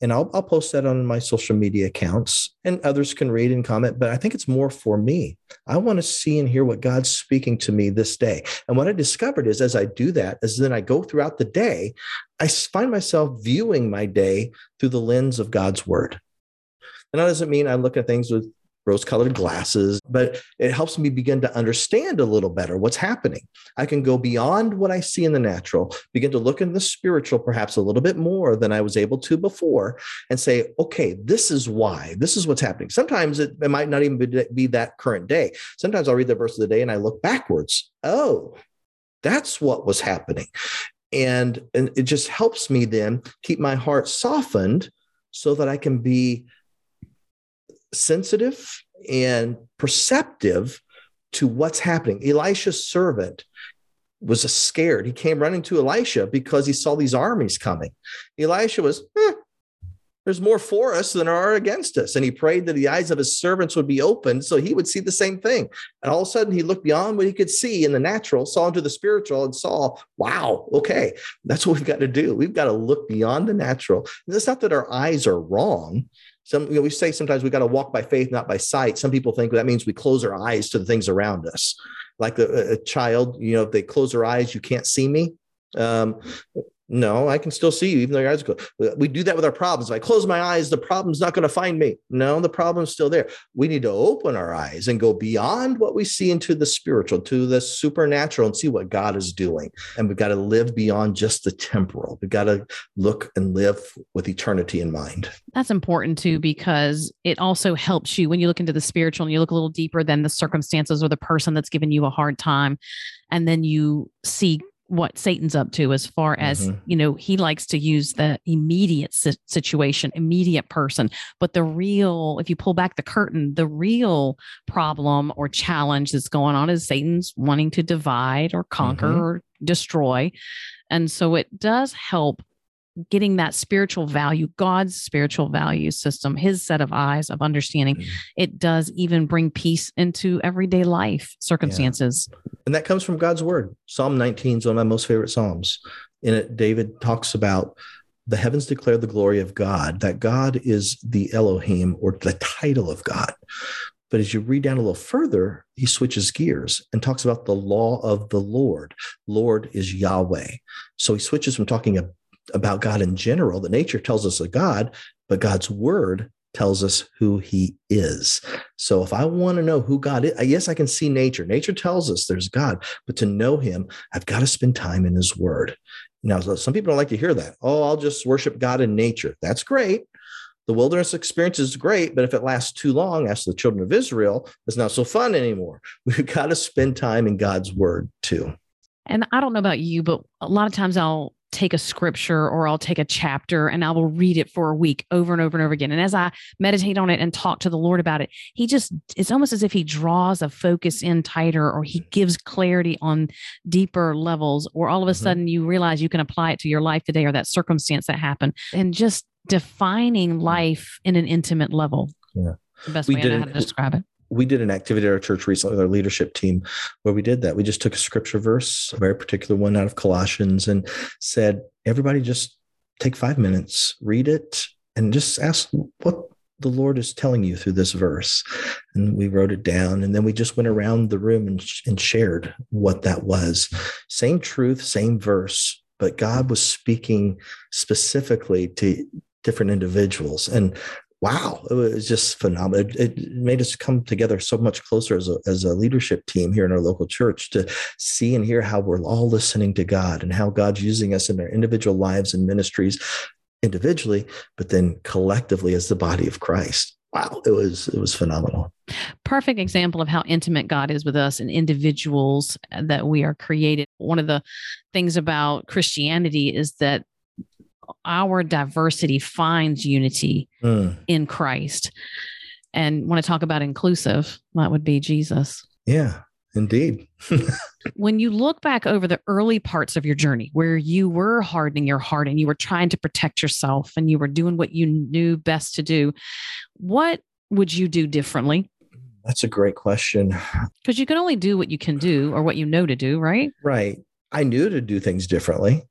And I'll, I'll post that on my social media accounts, and others can read and comment. But I think it's more for me. I want to see and hear what God's speaking to me this day. And what I discovered is as I do that, as then I go throughout the day, i find myself viewing my day through the lens of God's word. And that doesn't mean I look at things with rose colored glasses, but it helps me begin to understand a little better what's happening. I can go beyond what I see in the natural, begin to look in the spiritual perhaps a little bit more than I was able to before, and say, okay, this is why, this is what's happening. Sometimes it, it might not even be, be that current day. Sometimes I'll read the verse of the day and I look backwards. Oh, that's what was happening. And, and it just helps me then keep my heart softened so that I can be sensitive and perceptive to what's happening. Elisha's servant was scared. He came running to Elisha because he saw these armies coming. Elisha was, "Eh, there's more for us than there are against us. And he prayed that the eyes of his servants would be opened so he would see the same thing. And all of a sudden, he looked beyond what he could see in the natural, saw into the spiritual, and saw, wow, okay, that's what we've got to do. We've got to look beyond the natural. And it's not that our eyes are wrong. Some, you know, we say sometimes we got to walk by faith, not by sight. Some people think that means we close our eyes to the things around us. Like a, a child, you know, if they close their eyes, you can't see me. Um, No, I can still see you, even though your eyes go. We do that with our problems. If I close my eyes, the problem's not going to find me. No, the problem's still there. We need to open our eyes and go beyond what we see into the spiritual, to the supernatural, and see what God is doing. And we've got to live beyond just the temporal. We've got to look and live with eternity in mind. That's important too, because it also helps you when you look into the spiritual and you look a little deeper than the circumstances or the person that's giving you a hard time. And then you see what Satan's up to as far as, mm-hmm. you know, he likes to use the immediate situation, immediate person. But the real, if you pull back the curtain, the real problem or challenge that's going on is Satan's wanting to divide or conquer mm-hmm. or destroy. And so it does help getting that spiritual value, God's spiritual value system, his set of eyes of understanding, mm-hmm. it does even bring peace into everyday life circumstances. Yeah. And that comes from God's word. Psalm 19 is one of my most favorite Psalms. In it, David talks about the heavens declare the glory of God, that God is the Elohim or the title of God. But as you read down a little further, he switches gears and talks about the law of the Lord. Lord is Yahweh. So he switches from talking about God in general, that nature tells us a God, but God's word tells us who he is. So if I want to know who God is, yes, I can see nature. Nature tells us there's God, but to know him, I've got to spend time in his word. Now, some people don't like to hear that. Oh, I'll just worship God in nature. That's great. The wilderness experience is great, but if it lasts too long, as the children of Israel, it's not so fun anymore. We've got to spend time in God's word too. And I don't know about you, but a lot of times I'll take a scripture or I'll take a chapter and I will read it for a week over and over and over again. And as I meditate on it and talk to the Lord about it, He just, it's almost as if He draws a focus in tighter or He gives clarity on deeper levels, or all of a mm-hmm. sudden you realize you can apply it to your life today or that circumstance that happened and just defining mm. life in an intimate level. Yeah. The best we way I know how to describe it we did an activity at our church recently with our leadership team where we did that. We just took a scripture verse, a very particular one out of Colossians, and said, everybody just take five minutes, read it, and just ask what the Lord is telling you through this verse. And we wrote it down. And then we just went around the room and, and shared what that was. Same truth, same verse, but God was speaking specifically to different individuals. And wow, it was just phenomenal. It, it, made us come together so much closer as a, as a leadership team here in our local church to see and hear how we're all listening to God and how God's using us in our individual lives and ministries individually, but then collectively as the body of Christ. Wow, it was it was phenomenal. Perfect example of how intimate God is with us and individuals that we are created. One of the things about Christianity is that our diversity finds unity mm. in Christ. And when I talk about inclusive, that would be Jesus. Yeah, indeed. when you look back over the early parts of your journey where you were hardening your heart and you were trying to protect yourself and you were doing what you knew best to do, what would you do differently? That's a great question. Because you can only do what you can do or what you know to do, right? Right. I knew to do things differently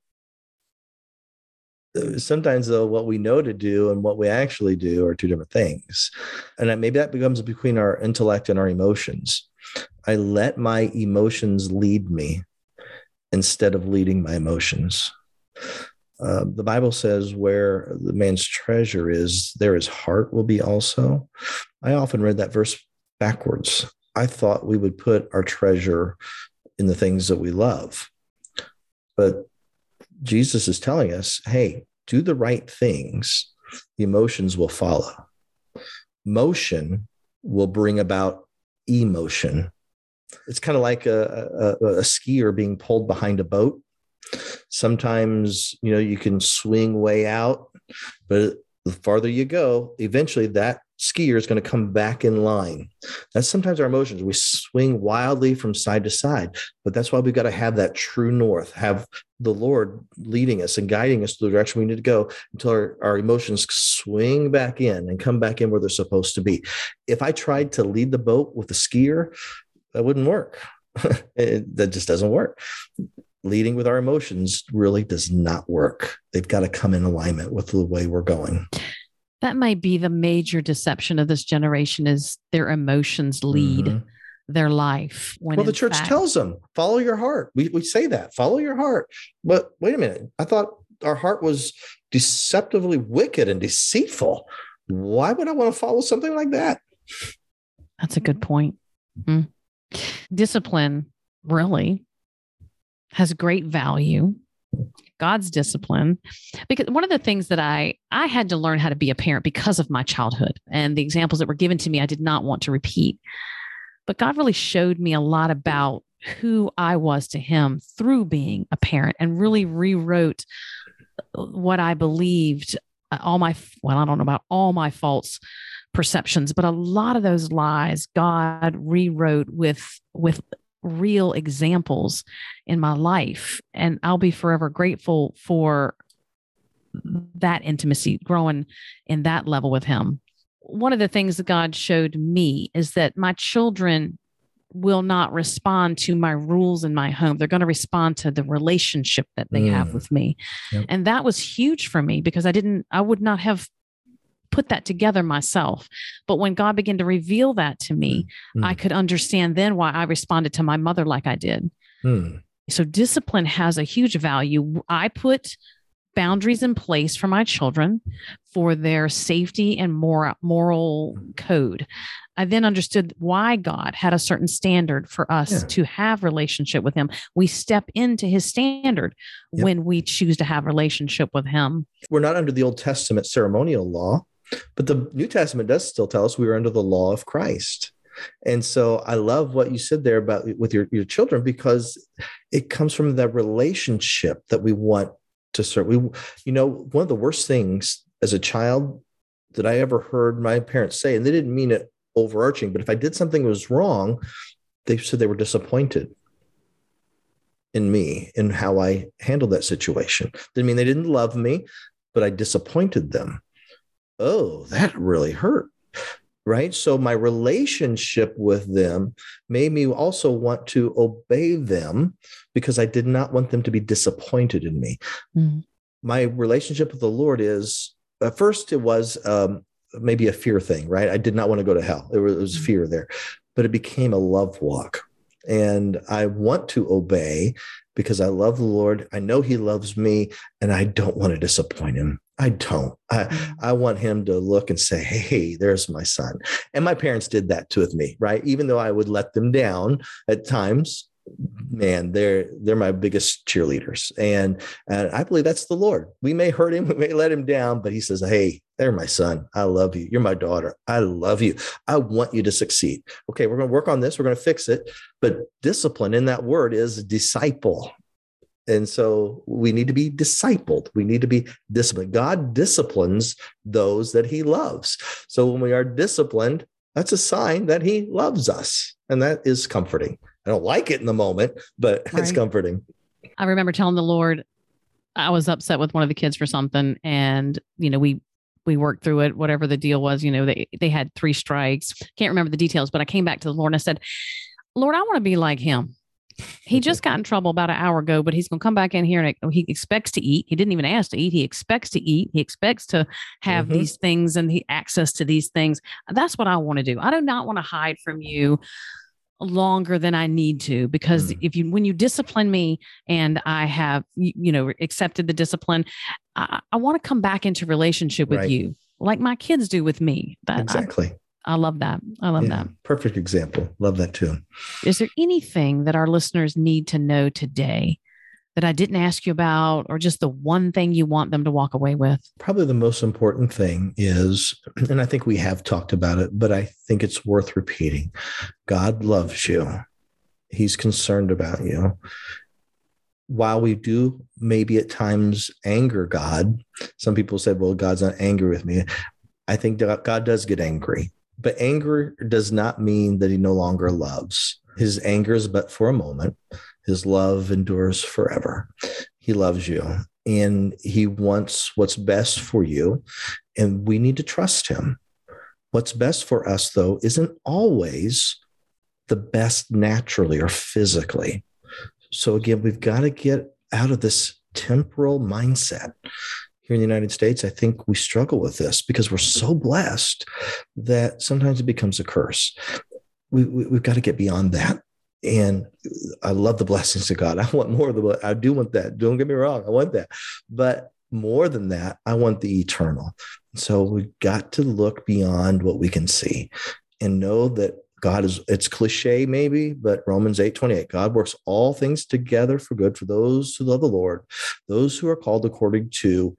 sometimes though what we know to do and what we actually do are two different things. And maybe that becomes between our intellect and our emotions. I let my emotions lead me instead of leading my emotions. Uh, the bible says where the man's treasure is there his heart will be also. I often read that verse backwards. I thought we would put our treasure in the things that we love. But Jesus is telling us, hey, do the right things, the emotions will follow. Motion will bring about emotion. It's kind of like a, a, a, skier being pulled behind a boat. Sometimes, you know, you can swing way out, but the farther you go, eventually that skier is going to come back in line. That's sometimes our emotions. We swing wildly from side to side, but that's why we've got to have that true north, have the Lord leading us and guiding us to the direction we need to go until our, our emotions swing back in and come back in where they're supposed to be. If I tried to lead the boat with a skier, that wouldn't work. it, that just doesn't work leading with our emotions really does not work. They've got to come in alignment with the way we're going that might be the major deception of this generation is their emotions lead mm-hmm. their life well the church fact, tells them follow your heart we, we say that follow your heart but wait a minute i thought our heart was deceptively wicked and deceitful. Why would I want to follow something like that? That's a good point. Mm. Discipline really has great value. God's discipline because one of the things that I I had to learn how to be a parent because of my childhood and the examples that were given to me I did not want to repeat. But God really showed me a lot about who I was to him through being a parent and really rewrote what I believed uh, all my well I don't know about all my false perceptions but a lot of those lies God rewrote with with real examples in my life and I'll be forever grateful for that intimacy growing in that level with him one of the things that God showed me is that my children will not respond to my rules in my home. They're going to respond to the relationship that they mm. have with me. Yep. And that was huge for me because I didn't, I would not have put that together myself. But when God began to reveal that to me, mm. I could understand then why I responded to my mother like I did. Mm. So discipline has a huge value. I put boundaries in place for my children for their safety and moral moral code. I then understood why God had a certain standard for us yeah. to have relationship with him. We step into his standard yep. when we choose to have relationship with him. We're not under the Old Testament ceremonial law, but the New Testament does still tell us we are under the law of Christ. And so I love what you said there about with your, your children because it comes from that relationship that we want to serve. We, you know, one of the worst things as a child that I ever heard my parents say, and they didn't mean it overarching, but if I did something that was wrong, they said they were disappointed in me and how I handled that situation. Didn't mean they didn't love me, but I disappointed them. Oh, that really hurt right? So my relationship with them made me also want to obey them because I did not want them to be disappointed in me. Mm. My relationship with the Lord is at first it was um, maybe a fear thing, right? I did not want to go to hell. There was, was mm. fear there, but it became a love walk. And I want to obey because I love the Lord. I know He loves me, and I don't want to disappoint Him. I don't. I, mm. I want him to look and say, Hey, there's my son. And my parents did that too with me, right? Even though I would let them down at times, man, they're they're my biggest cheerleaders. And and I believe that's the Lord. We may hurt him, we may let him down, but he says, Hey, they're my son. I love you. You're my daughter. I love you. I want you to succeed. Okay, we're going to work on this. We're going to fix it. But discipline in that word is disciple. And so we need to be discipled. We need to be disciplined. God disciplines those that he loves. So when we are disciplined, that's a sign that he loves us. And that is comforting. I don't like it in the moment, but right. it's comforting. I remember telling the Lord, I was upset with one of the kids for something. And, you know, we, we worked through it, whatever the deal was, you know, they, they had three strikes. Can't remember the details, but I came back to the Lord and I said, Lord, I want to be like him. He just got in trouble about an hour ago, but he's going to come back in here and he expects to eat. He didn't even ask to eat. He expects to eat. He expects to have mm-hmm. these things and the access to these things. That's what I want to do. I do not want to hide from you longer than I need to because mm. if you when you discipline me and I have you, you know accepted the discipline, I, I want to come back into relationship with right. you like my kids do with me. That exactly. I, I love that. I love yeah, that. Perfect example. Love that too. Is there anything that our listeners need to know today that I didn't ask you about, or just the one thing you want them to walk away with? Probably the most important thing is, and I think we have talked about it, but I think it's worth repeating God loves you, He's concerned about you. While we do maybe at times anger God, some people say, well, God's not angry with me. I think God does get angry. But anger does not mean that he no longer loves. His anger is but for a moment. His love endures forever. He loves you and he wants what's best for you. And we need to trust him. What's best for us, though, isn't always the best naturally or physically. So, again, we've got to get out of this temporal mindset here in the United States, I think we struggle with this because we're so blessed that sometimes it becomes a curse. We, we, have got to get beyond that and I love the blessings of God. I want more of the. I do want that. Don't get me wrong. I want that, but more than that, I want the eternal. So we got to look beyond what we can see, and know that God is. It's cliche maybe, but Romans eight twenty eight. God works all things together for good for those who love the Lord, those who are called according to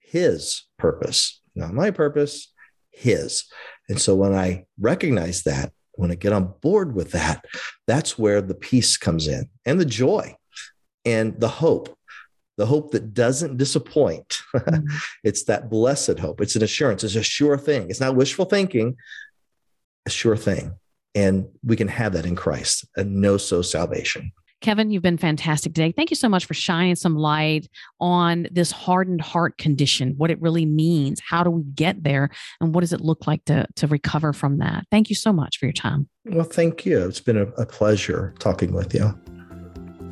His purpose, not my purpose, His. And so when I recognize that, when I get on board with that, that's where the peace comes in and the joy and the hope, the hope that doesn't disappoint. Mm-hmm. it's that blessed hope. It's an assurance. It's a sure thing. It's not wishful thinking, a sure thing. And we can have that in Christ, a no so salvation. Kevin, you've been fantastic today. Thank you so much for shining some light on this hardened heart condition, what it really means, how do we get there, and what does it look like to, to recover from that. Thank you so much for your time. Well, thank you. It's been a, a pleasure talking with you.